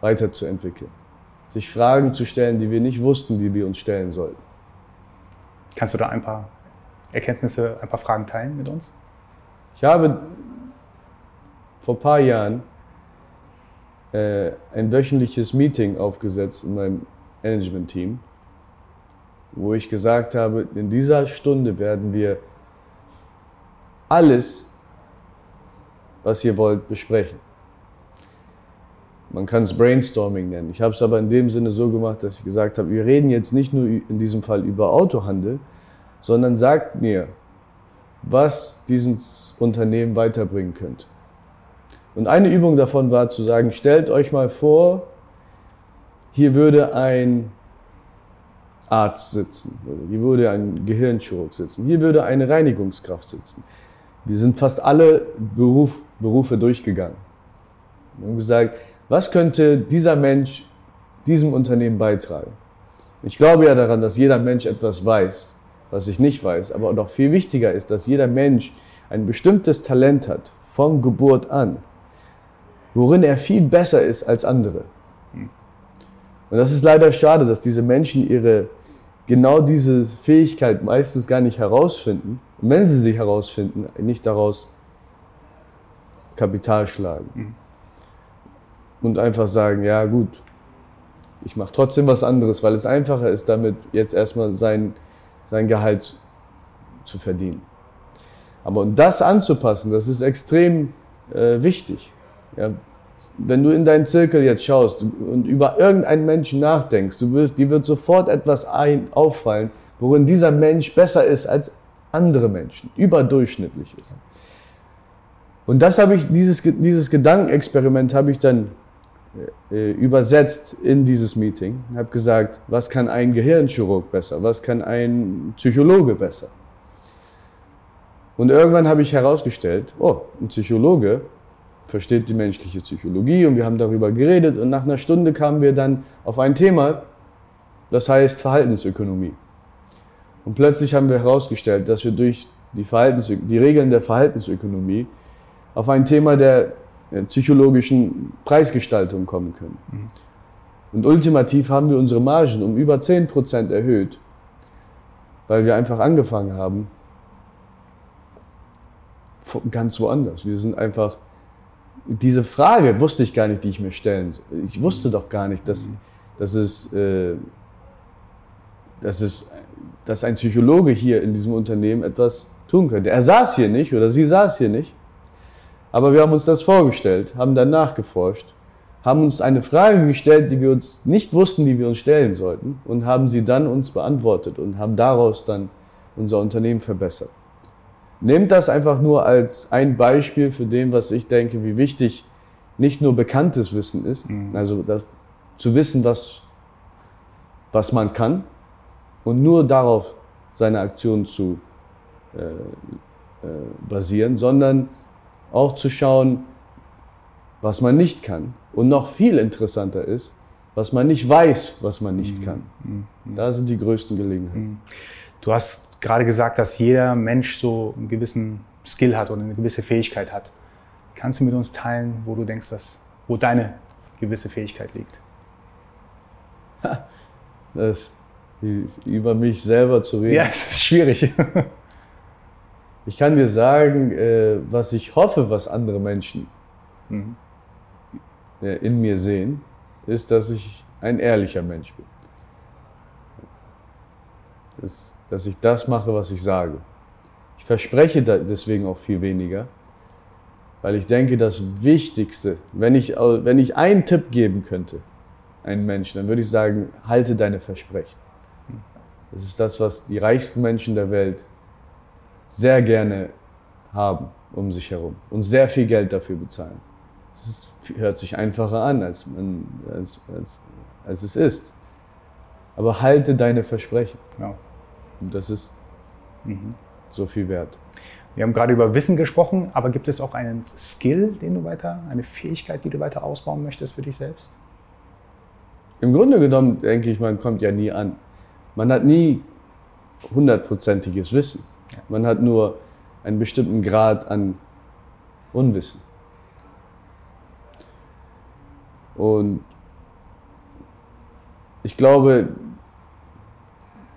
weiterzuentwickeln. Sich Fragen zu stellen, die wir nicht wussten, die wir uns stellen sollten. Kannst du da ein paar Erkenntnisse, ein paar Fragen teilen mit uns? Ich habe vor ein paar Jahren äh, ein wöchentliches Meeting aufgesetzt in meinem Management-Team wo ich gesagt habe, in dieser Stunde werden wir alles, was ihr wollt, besprechen. Man kann es Brainstorming nennen. Ich habe es aber in dem Sinne so gemacht, dass ich gesagt habe, wir reden jetzt nicht nur in diesem Fall über Autohandel, sondern sagt mir, was dieses Unternehmen weiterbringen könnte. Und eine Übung davon war zu sagen, stellt euch mal vor, hier würde ein Arzt sitzen. Hier würde ein Gehirnchirurg sitzen. Hier würde eine Reinigungskraft sitzen. Wir sind fast alle Beruf, Berufe durchgegangen. Haben gesagt, was könnte dieser Mensch diesem Unternehmen beitragen? Ich glaube ja daran, dass jeder Mensch etwas weiß, was ich nicht weiß. Aber noch viel wichtiger ist, dass jeder Mensch ein bestimmtes Talent hat, von Geburt an, worin er viel besser ist als andere. Und das ist leider schade, dass diese Menschen ihre genau diese Fähigkeit meistens gar nicht herausfinden. Und wenn sie sie herausfinden, nicht daraus Kapital schlagen. Mhm. Und einfach sagen, ja gut, ich mache trotzdem was anderes, weil es einfacher ist, damit jetzt erstmal sein, sein Gehalt zu verdienen. Aber um das anzupassen, das ist extrem äh, wichtig. Ja, wenn du in deinen Zirkel jetzt schaust und über irgendeinen Menschen nachdenkst, du wirst, dir wird sofort etwas ein, auffallen, worin dieser Mensch besser ist als andere Menschen, überdurchschnittlich ist. Und das habe ich, dieses, dieses Gedankenexperiment habe ich dann äh, übersetzt in dieses Meeting. Ich habe gesagt, was kann ein Gehirnchirurg besser? Was kann ein Psychologe besser? Und irgendwann habe ich herausgestellt, oh, ein Psychologe versteht die menschliche Psychologie und wir haben darüber geredet und nach einer Stunde kamen wir dann auf ein Thema, das heißt Verhaltensökonomie. Und plötzlich haben wir herausgestellt, dass wir durch die, Verhaltens die Regeln der Verhaltensökonomie auf ein Thema der psychologischen Preisgestaltung kommen können. Mhm. Und ultimativ haben wir unsere Margen um über 10% erhöht, weil wir einfach angefangen haben, ganz woanders. Wir sind einfach, diese Frage wusste ich gar nicht, die ich mir stellen. Ich wusste doch gar nicht, dass, dass, es, äh, dass, es, dass ein Psychologe hier in diesem Unternehmen etwas tun könnte. Er saß hier nicht oder sie saß hier nicht, aber wir haben uns das vorgestellt, haben dann nachgeforscht, haben uns eine Frage gestellt, die wir uns nicht wussten, die wir uns stellen sollten und haben sie dann uns beantwortet und haben daraus dann unser Unternehmen verbessert. Nehmt das einfach nur als ein Beispiel für dem, was ich denke, wie wichtig nicht nur bekanntes Wissen ist, mhm. also das, zu wissen, was, was man kann und nur darauf seine Aktion zu äh, äh, basieren, sondern auch zu schauen, was man nicht kann. Und noch viel interessanter ist, was man nicht weiß, was man nicht mhm. kann. Mhm. Da sind die größten Gelegenheiten. Mhm. Du hast gerade gesagt, dass jeder Mensch so einen gewissen Skill hat oder eine gewisse Fähigkeit hat. Kannst du mit uns teilen, wo du denkst, dass, wo deine gewisse Fähigkeit liegt? [laughs] Das, über mich selber zu reden. Ja, es ist schwierig. [laughs] Ich kann dir sagen, äh, was ich hoffe, was andere Menschen mhm. Äh, in mir sehen, ist, dass ich ein ehrlicher Mensch bin. Das dass ich das mache, was ich sage. Ich verspreche deswegen auch viel weniger, weil ich denke, das Wichtigste, wenn ich, wenn ich einen Tipp geben könnte, einem Menschen, dann würde ich sagen, halte deine Versprechen. Das ist das, was die reichsten Menschen der Welt sehr gerne haben um sich herum und sehr viel Geld dafür bezahlen. Es hört sich einfacher an, als, man, als, als, als es ist. Aber halte deine Versprechen. Ja. Und das ist mhm. so viel wert. Wir haben gerade über Wissen gesprochen, aber gibt es auch einen Skill, den du weiter, eine Fähigkeit, die du weiter ausbauen möchtest für dich selbst? Im Grunde genommen denke ich, man kommt ja nie an. Man hat nie hundertprozentiges Wissen. Man hat nur einen bestimmten Grad an Unwissen. Und ich glaube,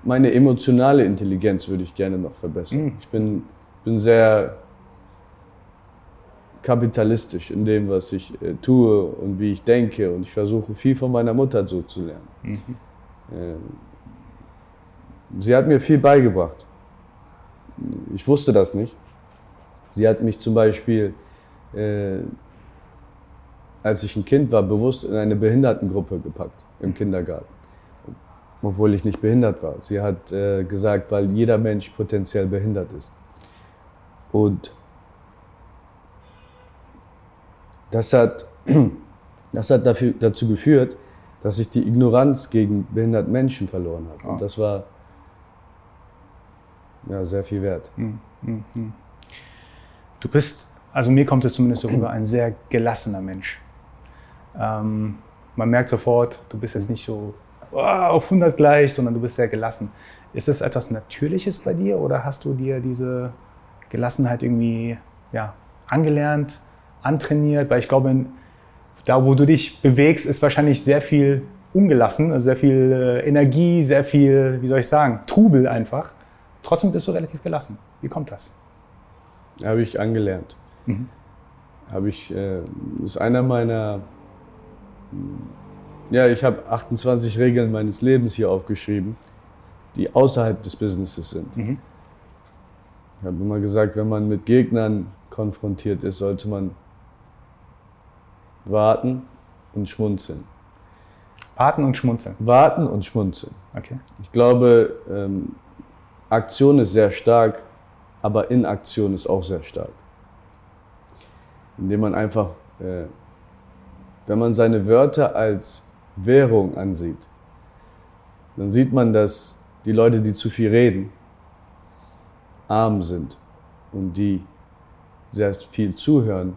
meine emotionale Intelligenz würde ich gerne noch verbessern. Mhm. Ich bin, bin sehr kapitalistisch in dem, was ich äh, tue und wie ich denke. Und ich versuche viel von meiner Mutter so zu lernen. Mhm. Ähm, sie hat mir viel beigebracht. Ich wusste das nicht. Sie hat mich zum Beispiel, äh, als ich ein Kind war, bewusst in eine Behindertengruppe gepackt im Kindergarten obwohl ich nicht behindert war. Sie hat äh, gesagt, weil jeder Mensch potenziell behindert ist. Und das hat, [clears throat] das hat dafür, dazu geführt, dass ich die Ignoranz gegen behinderten Menschen verloren habe. Und ah. das war ja, sehr viel wert. Hm, hm, hm. Du bist, also mir kommt es zumindest so rüber, ein sehr gelassener Mensch. Ähm, man merkt sofort, du bist jetzt nicht so oh, auf 100 gleich, sondern du bist sehr gelassen. Ist das etwas Natürliches bei dir oder hast du dir diese Gelassenheit irgendwie ja, angelernt, antrainiert? Weil ich glaube, da wo du dich bewegst, ist wahrscheinlich sehr viel ungelassen, also sehr viel äh, Energie, sehr viel, wie soll ich sagen, Trubel einfach. Trotzdem bist du relativ gelassen. Wie kommt das? Habe ich angelernt. Mhm. Habe ich, äh, ist einer meiner, ja, ich habe 28 Regeln meines Lebens hier aufgeschrieben, die außerhalb des Businesses sind. Mhm. Ich habe immer gesagt, wenn man mit Gegnern konfrontiert ist, sollte man warten und schmunzeln. Warten und schmunzeln. Warten und schmunzeln. Okay. Ich glaube, ähm, Aktion ist sehr stark, aber Inaktion ist auch sehr stark. Indem man einfach, äh, wenn man seine Wörter als Währung ansieht, dann sieht man, dass die Leute, die zu viel reden, arm sind und die sehr viel zuhören,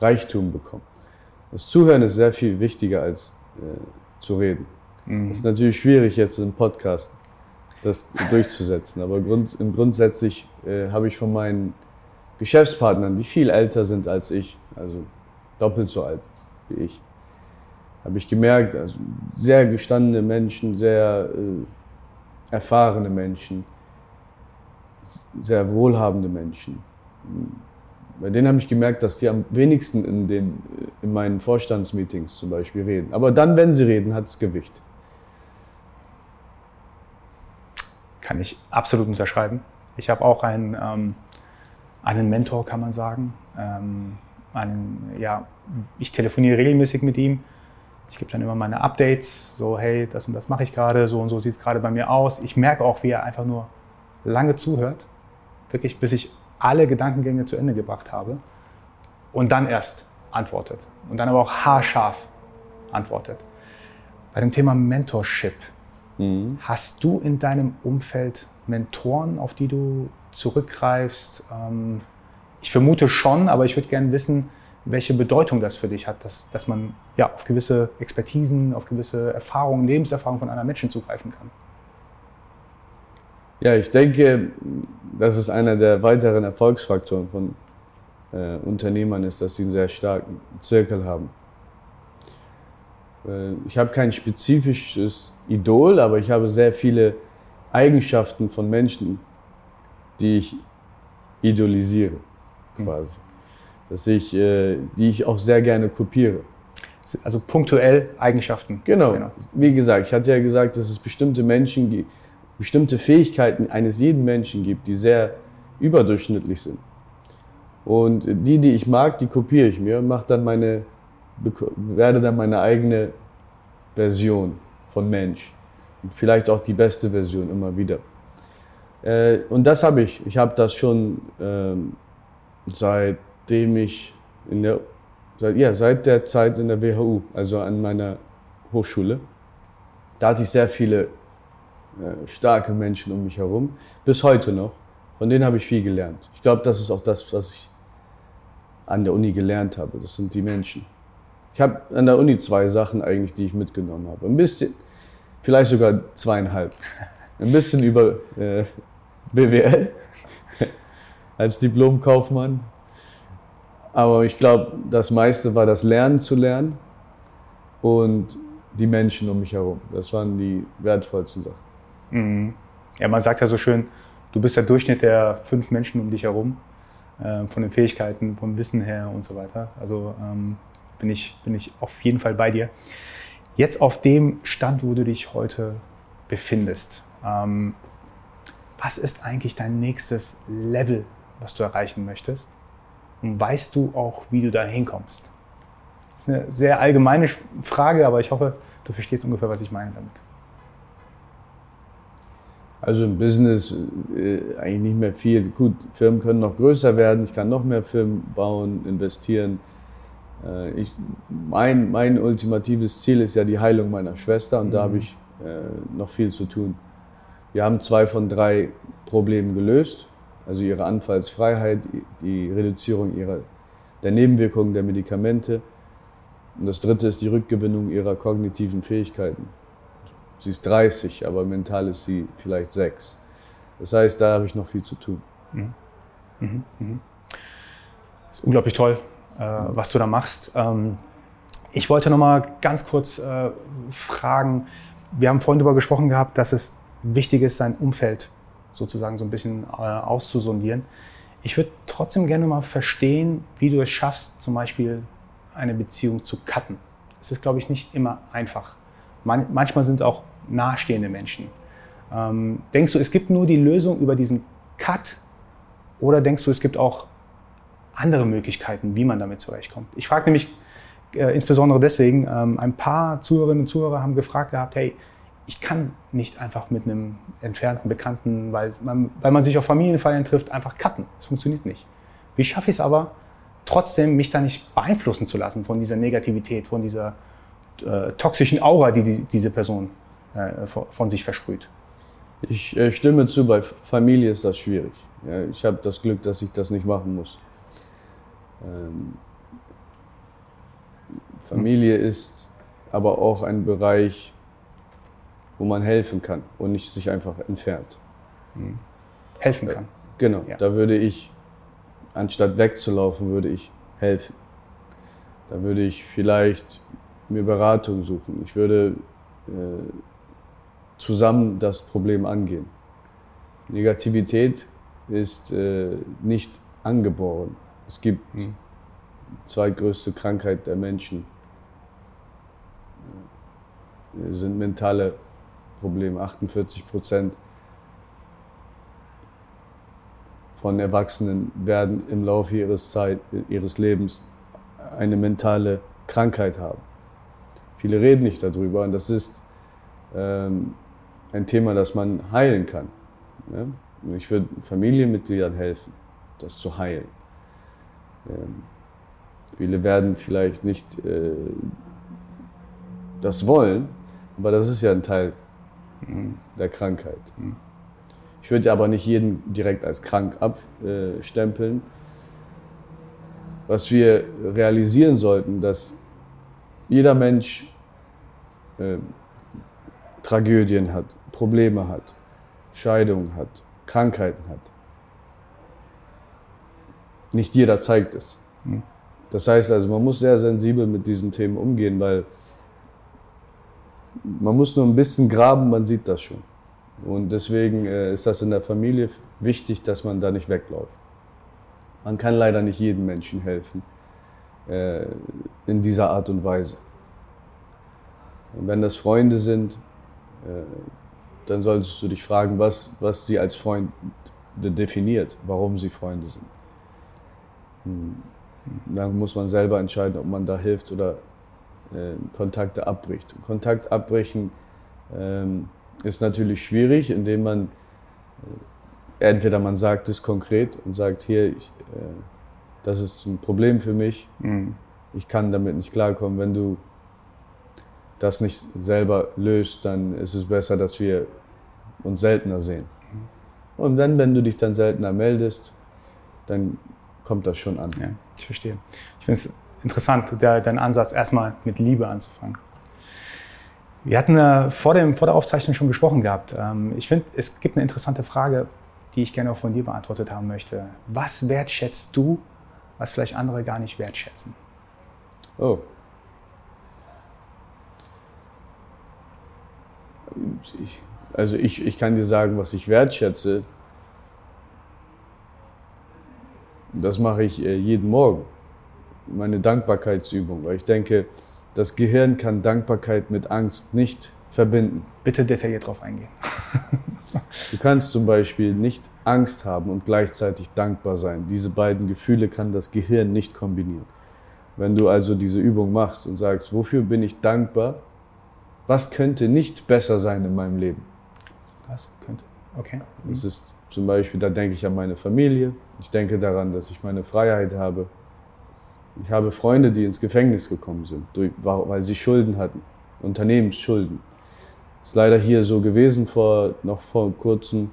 Reichtum bekommen. Das Zuhören ist sehr viel wichtiger als äh, zu reden. Mhm. Das ist natürlich schwierig jetzt im Podcast das durchzusetzen, aber grund, grundsätzlich äh, habe ich von meinen Geschäftspartnern, die viel älter sind als ich, also doppelt so alt wie ich, habe ich gemerkt, also sehr gestandene Menschen, sehr äh, erfahrene Menschen, sehr wohlhabende Menschen bei denen habe ich gemerkt, dass die am wenigsten in, den, in meinen Vorstandsmeetings zum Beispiel reden. Aber dann, wenn sie reden, hat es Gewicht. Kann ich absolut unterschreiben. Ich habe auch einen, ähm, einen Mentor, kann man sagen. Ähm, einen, ja, ich telefoniere regelmäßig mit ihm. Ich gebe dann immer meine Updates, so hey, das und das mache ich gerade, so und so sieht es gerade bei mir aus. Ich merke auch, wie er einfach nur lange zuhört, wirklich bis ich alle Gedankengänge zu Ende gebracht habe und dann erst antwortet. Und dann aber auch haarscharf antwortet. Bei dem Thema Mentorship, mhm. hast du in deinem Umfeld Mentoren, auf die du zurückgreifst? Ähm, ich vermute schon, aber ich würde gerne wissen, welche Bedeutung das für dich hat, dass, dass man ja, auf gewisse Expertisen, auf gewisse Erfahrungen, Lebenserfahrungen von anderen Menschen zugreifen kann. Ja, ich denke, das ist einer der weiteren Erfolgsfaktoren von äh, Unternehmern, ist, dass sie einen sehr starken Zirkel haben. Äh, ich habe kein spezifisches Idol, aber ich habe sehr viele Eigenschaften von Menschen, die ich idolisiere, hm. quasi. Dass ich, äh, die ich auch sehr gerne kopiere. Also punktuell Eigenschaften. Genau. genau. Wie gesagt, ich hatte ja gesagt, dass es bestimmte Menschen gibt, bestimmte Fähigkeiten eines jeden Menschen gibt, die sehr überdurchschnittlich sind. Und die, die ich mag, die kopiere ich mir und mache dann meine, werde dann meine eigene Version von Mensch. Und vielleicht auch die beste Version immer wieder. Äh, und das habe ich. Ich habe das schon ähm, seitdem ich in der, seit, ja, seit der Zeit in der WHU, also an meiner Hochschule. Da hatte ich sehr viele äh, starke Menschen um mich herum, bis heute noch. Von denen habe ich viel gelernt. Ich glaube, das ist auch das, was ich an der Uni gelernt habe. Das sind die Menschen. Ich habe an der Uni zwei Sachen eigentlich, die ich mitgenommen habe. Ein bisschen, vielleicht sogar zweieinhalb. Ein bisschen über äh, BWL [laughs] als Diplomkaufmann. Aber ich glaube, das meiste war das Lernen zu lernen und die Menschen um mich herum. Das waren die wertvollsten Sachen. Mhm. Ja, man sagt ja so schön, du bist der Durchschnitt der fünf Menschen um dich herum, äh, von den Fähigkeiten, vom Wissen her und so weiter. Also ähm, bin, ich, bin ich auf jeden Fall bei dir. Jetzt auf dem Stand, wo du dich heute befindest, ähm, was ist eigentlich dein nächstes Level, was du erreichen möchtest? Und weißt du auch, wie du da hinkommst? Das ist eine sehr allgemeine Frage, aber ich hoffe, du verstehst ungefähr, was ich meine damit. Also im Business äh, eigentlich nicht mehr viel. Gut, Firmen können noch größer werden, ich kann noch mehr Firmen bauen, investieren. Äh, ich, mein, mein ultimatives Ziel ist ja die Heilung meiner Schwester und mhm. da habe ich äh, noch viel zu tun. Wir haben zwei von drei Problemen gelöst, also ihre Anfallsfreiheit, die Reduzierung ihrer, der Nebenwirkungen der Medikamente. Und das dritte ist die Rückgewinnung ihrer kognitiven Fähigkeiten. Sie ist 30, aber mental ist sie vielleicht 6. Das heißt, da habe ich noch viel zu tun. Mhm. Mhm. Mhm. Das ist unglaublich toll, äh, was du da machst. Ähm, Ich wollte noch mal ganz kurz äh, fragen, wir haben vorhin darüber gesprochen gehabt, dass es wichtig ist, sein Umfeld sozusagen so ein bisschen äh, auszusondieren. Ich würde trotzdem gerne mal verstehen, wie du es schaffst, zum Beispiel eine Beziehung zu cutten. Es ist, glaube ich, nicht immer einfach. Man, manchmal sind auch nahestehende Menschen. Ähm, denkst du, es gibt nur die Lösung über diesen Cut oder denkst du, es gibt auch andere Möglichkeiten, wie man damit zurechtkommt? Ich frage nämlich äh, insbesondere deswegen, ähm, ein paar Zuhörerinnen und Zuhörer haben gefragt gehabt, hey, ich kann nicht einfach mit einem entfernten Bekannten, weil man, weil man sich auf Familienfeiern trifft, einfach cutten. Das funktioniert nicht. Wie schaffe ich es aber, trotzdem mich da nicht beeinflussen zu lassen von dieser Negativität, von dieser äh, toxischen Aura, die, die diese Person äh, von sich versprüht? Ich äh, stimme zu, bei Familie ist das schwierig. Ja, ich habe das Glück, dass ich das nicht machen muss. Ähm, Familie ist aber auch ein Bereich, wo man helfen kann und nicht sich einfach entfernt. Mhm. Helfen kann. Genau, ja. da würde ich, anstatt wegzulaufen, würde ich helfen. Da würde ich vielleicht mir Beratung suchen. Ich würde äh, zusammen das Problem angehen. Negativität ist äh, nicht angeboren. Es gibt mhm. zweitgrößte Krankheit der Menschen. Äh, sind mentale Probleme. 48 Prozent von Erwachsenen werden im Laufe ihres, Zeit, ihres Lebens eine mentale Krankheit haben. Viele reden nicht darüber und das ist ähm, ein Thema, das man heilen kann. Ja? Ich würde Familienmitgliedern helfen, das zu heilen. Ähm, viele werden vielleicht nicht äh, das wollen, aber das ist ja ein Teil mhm. der Krankheit. Mhm. Ich würde aber nicht jeden direkt als krank abstempeln. Was wir realisieren sollten, dass jeder Mensch äh, Tragödien hat, Probleme hat, Scheidungen hat, Krankheiten hat. Nicht jeder zeigt es. Das heißt also, man muss sehr sensibel mit diesen Themen umgehen, weil man muss nur ein bisschen graben, man sieht das schon. Und deswegen äh, ist das in der Familie wichtig, dass man da nicht wegläuft. Man kann leider nicht jedem Menschen helfen äh, in dieser Art und Weise. Und wenn das Freunde sind, äh, dann solltest du dich fragen, was, was sie als Freund definiert, warum sie Freunde sind. Hm. Dann muss man selber entscheiden, ob man da hilft oder äh, Kontakte abbricht. Kontakt abbrechen ähm, ist natürlich schwierig, indem man äh, entweder man sagt es konkret und sagt, hier, ich, äh, das ist ein Problem für mich, mhm. ich kann damit nicht klarkommen. Wenn du das nicht selber löst, dann ist es besser, dass wir uns seltener sehen. Und dann, wenn du dich dann seltener meldest, dann kommt das schon an. Ja, ich verstehe. Ich finde es interessant, der, dein Ansatz, erstmal mit Liebe anzufangen. Wir hatten äh, vor, dem, vor der Aufzeichnung schon gesprochen gehabt. Ähm, ich finde, es gibt eine interessante Frage, die ich gerne auch von dir beantwortet haben möchte. Was wertschätzt du, was vielleicht andere gar nicht wertschätzen? Oh, ich, also ich, ich kann dir sagen, was ich wertschätze. Das mache ich äh, jeden Morgen. Meine Dankbarkeitsübung. Weil ich denke, das Gehirn kann Dankbarkeit mit Angst nicht verbinden. Bitte detailliert darauf eingehen. [laughs] du kannst zum Beispiel nicht Angst haben und gleichzeitig dankbar sein. Diese beiden Gefühle kann das Gehirn nicht kombinieren. Wenn du also diese Übung machst und sagst, wofür bin ich dankbar, was könnte nicht besser sein in meinem Leben? Was könnte? Okay. Das ist zum Beispiel, da denke ich an meine Familie. Ich denke daran, dass ich meine Freiheit habe. Ich habe Freunde, die ins Gefängnis gekommen sind, weil sie Schulden hatten, Unternehmensschulden. Es ist leider hier so gewesen, vor, noch vor kurzem,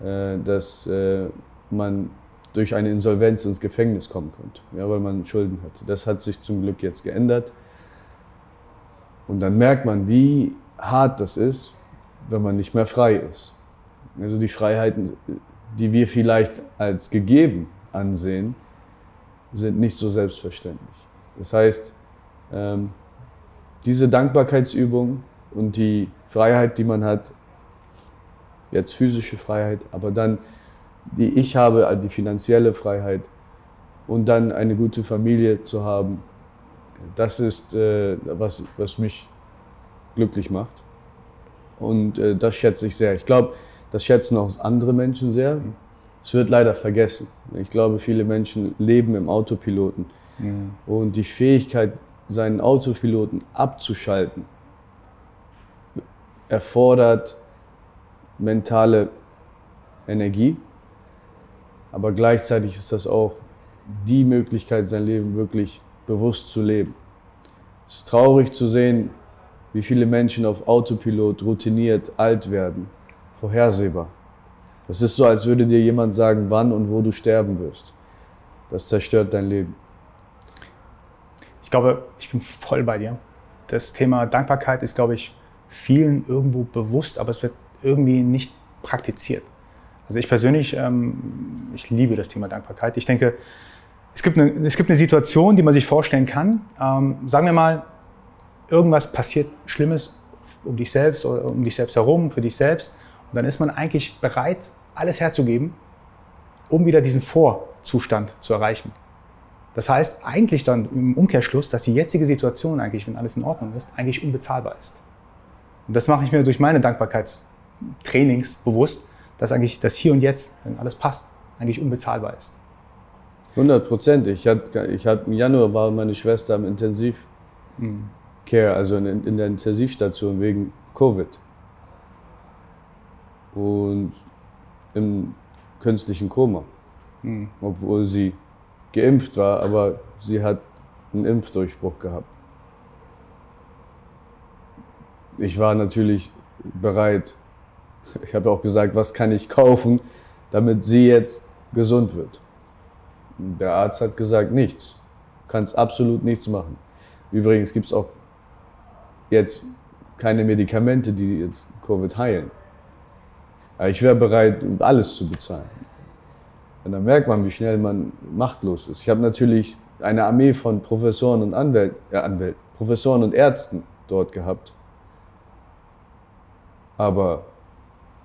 äh, dass äh, man durch eine Insolvenz ins Gefängnis kommen konnte, ja, weil man Schulden hatte. Das hat sich zum Glück jetzt geändert. Und dann merkt man, wie hart das ist, wenn man nicht mehr frei ist. Also die Freiheiten, die wir vielleicht als gegeben ansehen, sind nicht so selbstverständlich. Das heißt, Ähm, diese Dankbarkeitsübung und die Freiheit, die man hat, jetzt physische Freiheit, aber dann die ich habe, also die finanzielle Freiheit und dann eine gute Familie zu haben, das ist, äh, was, was mich glücklich macht. Und äh, das schätze ich sehr. Ich glaube, das schätzen auch andere Menschen sehr. Es wird leider vergessen. Ich glaube, viele Menschen leben im Autopiloten. Mhm. Und die Fähigkeit, seinen Autopiloten abzuschalten, erfordert mentale Energie. Aber gleichzeitig ist das auch die Möglichkeit, sein Leben wirklich bewusst zu leben. Es ist traurig zu sehen, wie viele Menschen auf Autopilot routiniert alt werden, vorhersehbar. Das ist so, als würde dir jemand sagen, wann und wo du sterben wirst. Das zerstört dein Leben. Ich glaube, ich bin voll bei dir. Das Thema Dankbarkeit ist, glaube ich, vielen irgendwo bewusst, aber es wird irgendwie nicht praktiziert. Also ich persönlich, ähm, ich liebe das Thema Dankbarkeit. Ich denke, es gibt eine, es gibt eine Situation, die man sich vorstellen kann. Ähm, sagen wir mal, irgendwas passiert Schlimmes um dich selbst oder um dich selbst herum, für dich selbst. Und dann ist man eigentlich bereit, alles herzugeben, um wieder diesen Vorzustand zu erreichen. Das heißt eigentlich dann im Umkehrschluss, dass die jetzige Situation eigentlich, wenn alles in Ordnung ist, eigentlich unbezahlbar ist. Und das mache ich mir durch meine Dankbarkeitstrainings bewusst, dass eigentlich das Hier und Jetzt, wenn alles passt, eigentlich unbezahlbar ist. 100 Prozent. Ich hatte, ich hatte, Im Januar war meine Schwester im Intensivcare, mhm. also in, in, der Intensivstation wegen Covid. Und im künstlichen Koma. Mhm. Obwohl sie geimpft war, aber sie hat einen Impfdurchbruch gehabt. Ich war natürlich bereit. Ich habe auch gesagt, was kann ich kaufen, damit sie jetzt gesund wird. Der Arzt hat gesagt, nichts. Du kannst absolut nichts machen. Übrigens gibt es auch jetzt keine Medikamente, die jetzt Covid heilen. Aber ich wäre bereit, alles zu bezahlen. Und dann merkt man, wie schnell man machtlos ist. Ich habe natürlich eine Armee von Professoren und Anwält, äh, Anwält, Professoren und Ärzten dort gehabt. Aber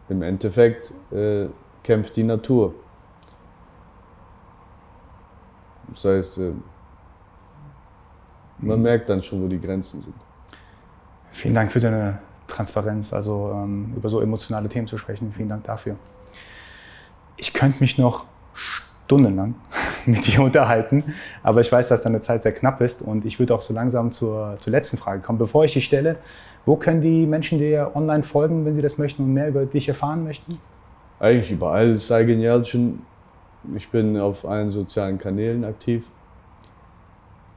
im Endeffekt äh, kämpft die Natur. Das heißt, äh, man mhm. merkt dann schon, wo die Grenzen sind. Vielen Dank für deine Transparenz, also ähm, über so emotionale Themen zu sprechen. Vielen Dank dafür. Ich könnte mich noch stundenlang [laughs] mit dir unterhalten, aber ich weiß, dass deine Zeit sehr knapp ist und ich würde auch so langsam zur, zur letzten Frage kommen. Bevor ich die stelle, wo können die Menschen dir online folgen, wenn sie das möchten und mehr über dich erfahren möchten? Eigentlich überall. Sei genial ich bin auf allen sozialen Kanälen aktiv.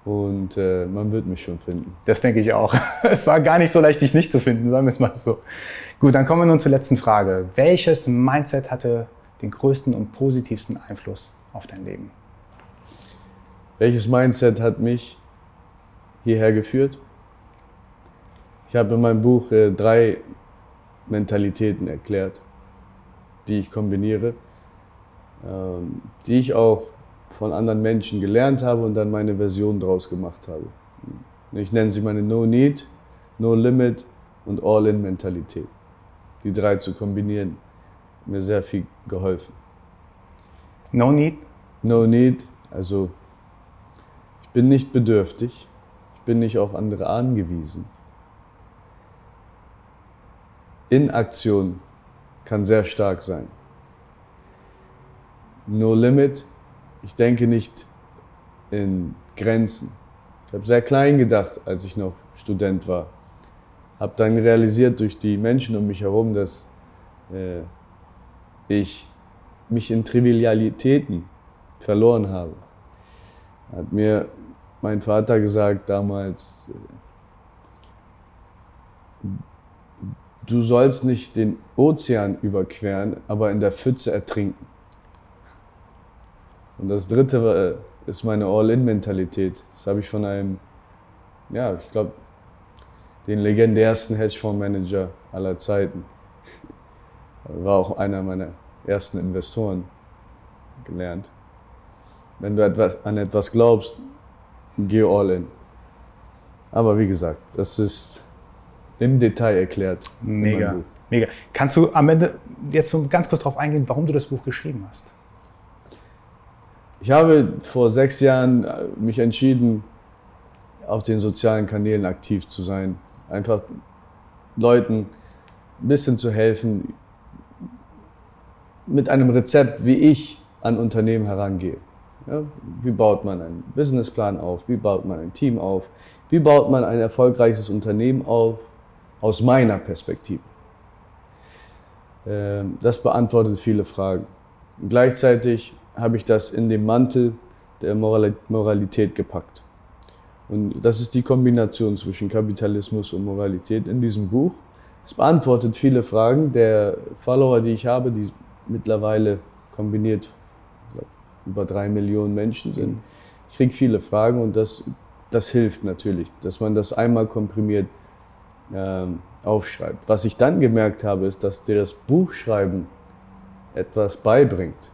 Und äh, man wird mich schon finden. Das denke ich auch. [laughs] Es war gar nicht so leicht, dich nicht zu finden, sagen wir es mal so. Gut, dann kommen wir nun zur letzten Frage. Welches Mindset hatte den größten und positivsten Einfluss auf dein Leben? Welches Mindset hat mich hierher geführt? Ich habe in meinem Buch äh, drei Mentalitäten erklärt, die ich kombiniere. Ähm, die ich auch von anderen Menschen gelernt habe und dann meine Version daraus gemacht habe. Ich nenne sie meine No Need, No Limit und All-In Mentalität. Die drei zu kombinieren, mir sehr viel geholfen. No Need? No Need, also ich bin nicht bedürftig, ich bin nicht auf andere angewiesen. In Aktion kann sehr stark sein. No Limit. Ich denke nicht in Grenzen. Ich habe sehr klein gedacht, als ich noch Student war. Habe dann realisiert durch die Menschen um mich herum, dass äh, ich mich in Trivialitäten verloren habe. Hat mir mein Vater gesagt damals, äh, du sollst nicht den Ozean überqueren, aber in der Pfütze ertrinken. Und das dritte äh, ist meine All-In-Mentalität. Das habe ich von einem, ja, ich glaube, den legendärsten Hedgefondsmanager aller Zeiten. War auch einer meiner ersten Investoren gelernt. Wenn du etwas, an etwas glaubst, geh all in. Aber wie gesagt, das ist im Detail erklärt. Mega, mega. Kannst du am Ende jetzt so ganz kurz darauf eingehen, warum du das Buch geschrieben hast? Ich habe vor sechs Jahren äh, mich entschieden, auf den sozialen Kanälen aktiv zu sein. Einfach Leuten ein bisschen zu helfen, mit einem Rezept, wie ich an Unternehmen herangehe. Ja, wie baut man einen Businessplan auf? Wie baut man ein Team auf? Wie baut man ein erfolgreiches Unternehmen auf? Aus meiner Perspektive. Ähm, Das beantwortet viele Fragen. Gleichzeitig habe ich das in den Mantel der Morali- Moralität gepackt. Und das ist die Kombination zwischen Kapitalismus und Moralität in diesem Buch. Es beantwortet viele Fragen der Follower, die ich habe, die mittlerweile kombiniert über drei Millionen Menschen sind. Ich kriege viele Fragen und das, das hilft natürlich, dass man das einmal komprimiert ähm, aufschreibt. Was ich dann gemerkt habe, ist, dass dir das Buchschreiben etwas beibringt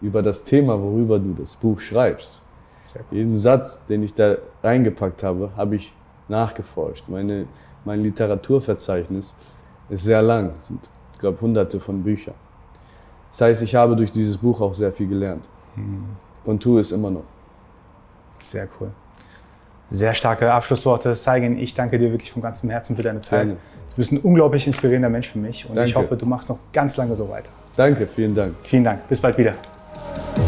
über das Thema, worüber du das Buch schreibst. Sehr Jeden Satz, den ich da reingepackt habe, habe ich nachgeforscht. Meine, mein Literaturverzeichnis ist sehr lang, es sind, ich glaube, hunderte von Büchern. Das heißt, ich habe durch dieses Buch auch sehr viel gelernt und tue es immer noch. Sehr cool. Sehr starke Abschlussworte. Saigen, ich danke dir wirklich von ganzem Herzen für deine Zeit. Gerne. Du bist ein unglaublich inspirierender Mensch für mich und ich Danke. hoffe, du machst noch ganz lange so weiter. Danke, vielen Dank. Vielen Dank. Bis bald wieder. Yeah.